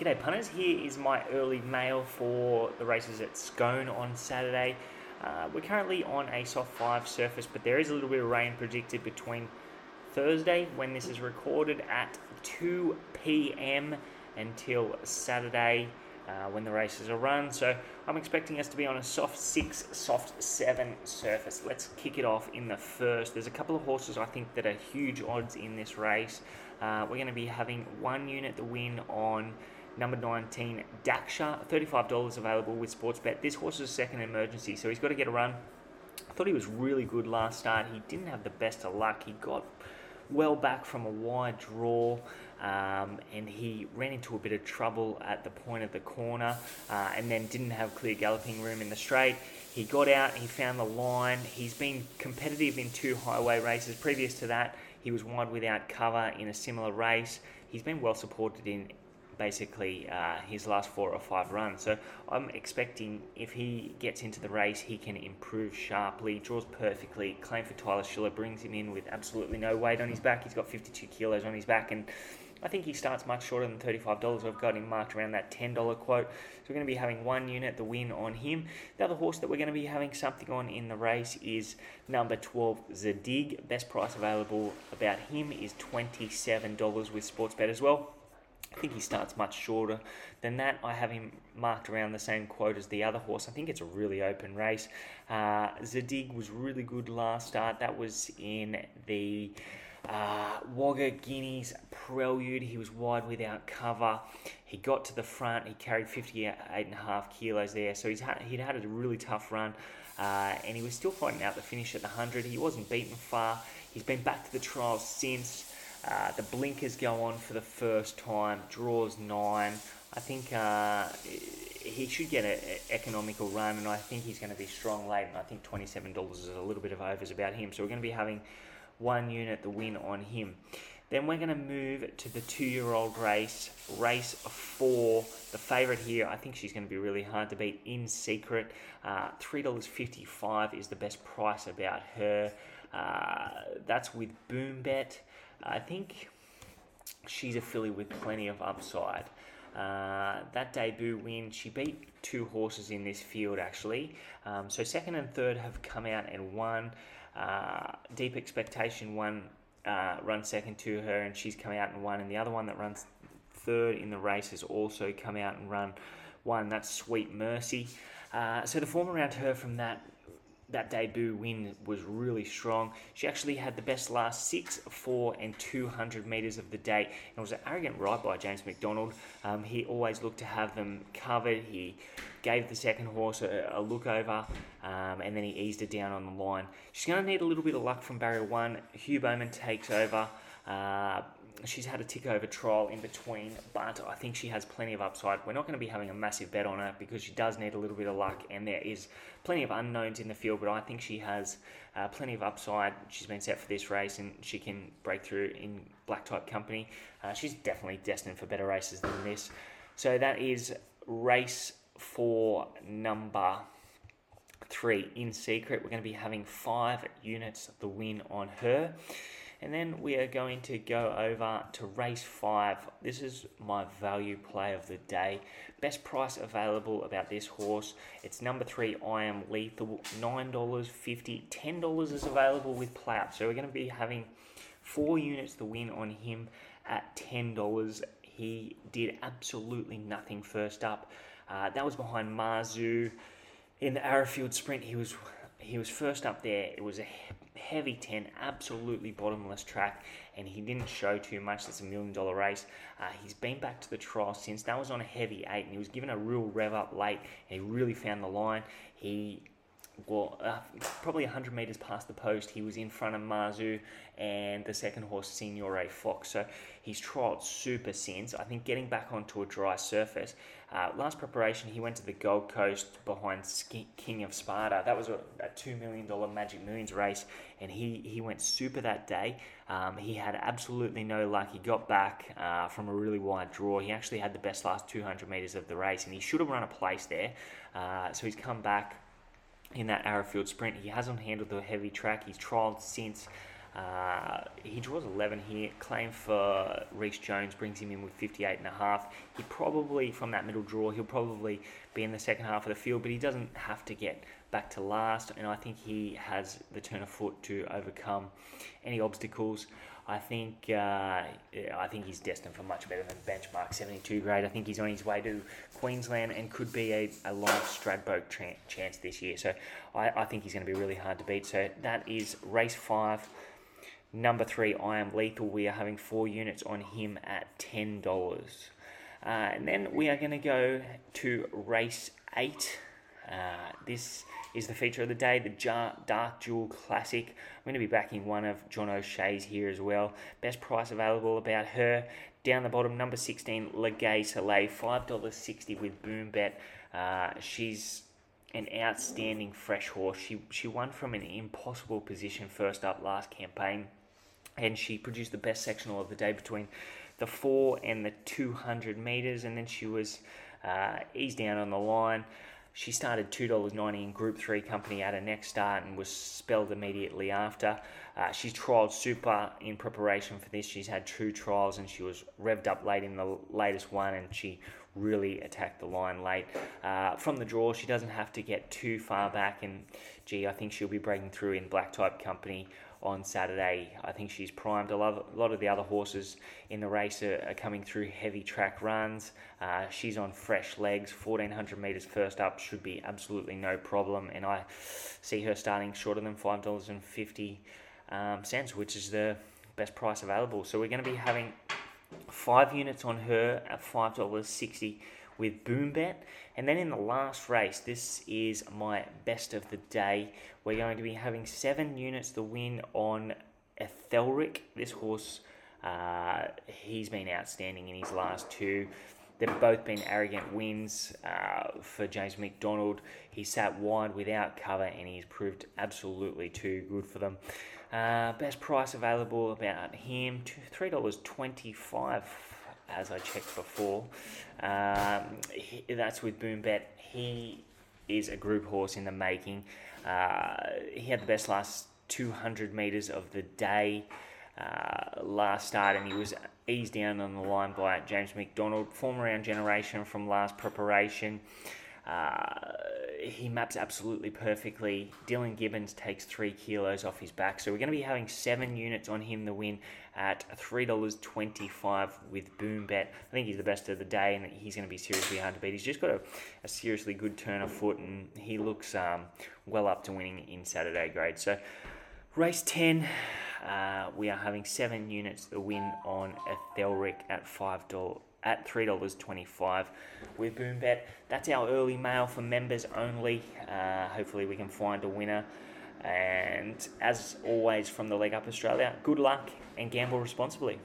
G'day punters, here is my early mail for the races at Scone on Saturday. Uh, we're currently on a soft 5 surface, but there is a little bit of rain predicted between Thursday, when this is recorded, at 2 pm until Saturday uh, when the races are run. So I'm expecting us to be on a soft 6, soft 7 surface. Let's kick it off in the first. There's a couple of horses I think that are huge odds in this race. Uh, we're going to be having one unit the win on number 19 Daksha, $35 available with Sportsbet. This horse is a second emergency, so he's got to get a run. I thought he was really good last start. He didn't have the best of luck. He got well back from a wide draw. Um, and he ran into a bit of trouble at the point of the corner uh, and then didn't have clear galloping room in the straight. He got out, he found the line. He's been competitive in two highway races. Previous to that, he was wide without cover in a similar race. He's been well supported in basically uh, his last four or five runs. So I'm expecting if he gets into the race, he can improve sharply, draws perfectly. Claim for Tyler Schiller brings him in with absolutely no weight on his back. He's got 52 kilos on his back, and I think he starts much shorter than $35. I've got him marked around that $10 quote. So we're going to be having one unit, the win on him. The other horse that we're going to be having something on in the race is number 12, Zadig. Best price available about him is $27 with Sportsbet as well. I think he starts much shorter than that. I have him marked around the same quote as the other horse. I think it's a really open race. Uh, Zadig was really good last start. That was in the uh, Wagga Guineas Prelude. He was wide without cover. He got to the front. He carried 58 and a half kilos there. So he's had, he'd had a really tough run. Uh, and he was still fighting out the finish at the 100. He wasn't beaten far. He's been back to the trials since. Uh, the blinkers go on for the first time, draws nine. I think uh, he should get an economical run, and I think he's going to be strong late. And I think $27 is a little bit of overs about him. So we're going to be having one unit the win on him. Then we're going to move to the two year old race, race four. The favourite here, I think she's going to be really hard to beat in secret. Uh, $3.55 is the best price about her. Uh, that's with Boom Bet. I think she's a filly with plenty of upside. Uh, that debut win, she beat two horses in this field actually. Um, so second and third have come out and won. Uh, Deep Expectation won, uh, run second to her, and she's come out and won. And the other one that runs third in the race has also come out and run one. That's Sweet Mercy. Uh, so the form around her from that that debut win was really strong. She actually had the best last six, four, and 200 metres of the day. And it was an arrogant ride by James McDonald. Um, he always looked to have them covered. He gave the second horse a, a look over, um, and then he eased it down on the line. She's going to need a little bit of luck from barrier one. Hugh Bowman takes over. Uh, she's had a tick over trial in between, but I think she has plenty of upside. We're not going to be having a massive bet on her because she does need a little bit of luck, and there is plenty of unknowns in the field. But I think she has uh, plenty of upside. She's been set for this race, and she can break through in black type company. Uh, she's definitely destined for better races than this. So that is race for number three in secret. We're going to be having five units the win on her. And then we are going to go over to race five. This is my value play of the day. Best price available about this horse. It's number three, I Am Lethal, $9.50. $10 is available with plow. So we're going to be having four units to win on him at $10. He did absolutely nothing first up. Uh, that was behind Mazu. In the Arrowfield sprint, he was he was first up there. It was a heavy 10, absolutely bottomless track, and he didn't show too much. That's a million dollar race. Uh, he's been back to the trial since. That was on a heavy 8, and he was given a real rev up late, and he really found the line. He well, uh, probably 100 metres past the post, he was in front of Mazu and the second horse, Signore Fox. So he's trialled super since. I think getting back onto a dry surface. Uh, last preparation, he went to the Gold Coast behind King of Sparta. That was a, a $2 million Magic Millions race, and he, he went super that day. Um, he had absolutely no luck. He got back uh, from a really wide draw. He actually had the best last 200 metres of the race, and he should have run a place there. Uh, so he's come back in that Arrowfield sprint. He hasn't handled the heavy track. He's trialled since. Uh, he draws 11 here. Claim for Reece Jones brings him in with 58 and a half. He probably, from that middle draw, he'll probably be in the second half of the field, but he doesn't have to get back to last. And I think he has the turn of foot to overcome any obstacles. I think uh, I think he's destined for much better than benchmark 72 grade. I think he's on his way to Queensland and could be a, a live Stradbroke tra- chance this year. So I, I think he's going to be really hard to beat. So that is race five. Number three, I am lethal. We are having four units on him at ten dollars, uh, and then we are going to go to race eight. Uh, this is the feature of the day, the Dark Jewel Classic. I'm going to be backing one of John O'Shea's here as well. Best price available about her. Down the bottom, number 16, Legay Soleil, $5.60 with Boom Bet. Uh, she's an outstanding fresh horse. She, she won from an impossible position first up last campaign, and she produced the best sectional of the day between the 4 and the 200 metres, and then she was uh, eased down on the line. She started $2.90 in Group 3 company at her next start and was spelled immediately after. Uh, she's trialled super in preparation for this. She's had two trials and she was revved up late in the latest one and she really attacked the line late. Uh, from the draw, she doesn't have to get too far back and gee, I think she'll be breaking through in black type company on Saturday. I think she's primed. A lot, a lot of the other horses in the race are, are coming through heavy track runs. Uh, she's on fresh legs. 1400 metres first up should be absolutely no problem. And I see her starting shorter than $5.50, um, cents, which is the best price available. So we're going to be having five units on her at $5.60 with Boombet. And then in the last race, this is my best of the day. We're going to be having seven units to win on Ethelric. This horse, uh, he's been outstanding in his last two. They've both been arrogant wins uh, for James McDonald. He sat wide without cover and he's proved absolutely too good for them. Uh, best price available about him, $3.25 as I checked before. Um, he, that's with Boombet. He is a group horse in the making. Uh, he had the best last 200 metres of the day uh, last start, and he was eased down on the line by James McDonald, former round generation from last preparation. Uh, he maps absolutely perfectly. Dylan Gibbons takes three kilos off his back. So we're going to be having seven units on him the win at $3.25 with Boom Bet. I think he's the best of the day and he's going to be seriously hard to beat. He's just got a, a seriously good turn of foot and he looks um, well up to winning in Saturday grade. So race 10. Uh, we are having seven units the win on Ethelric at $5 at $3.25 with Boombet. That's our early mail for members only. Uh, hopefully, we can find a winner. And as always, from the Leg Up Australia, good luck and gamble responsibly.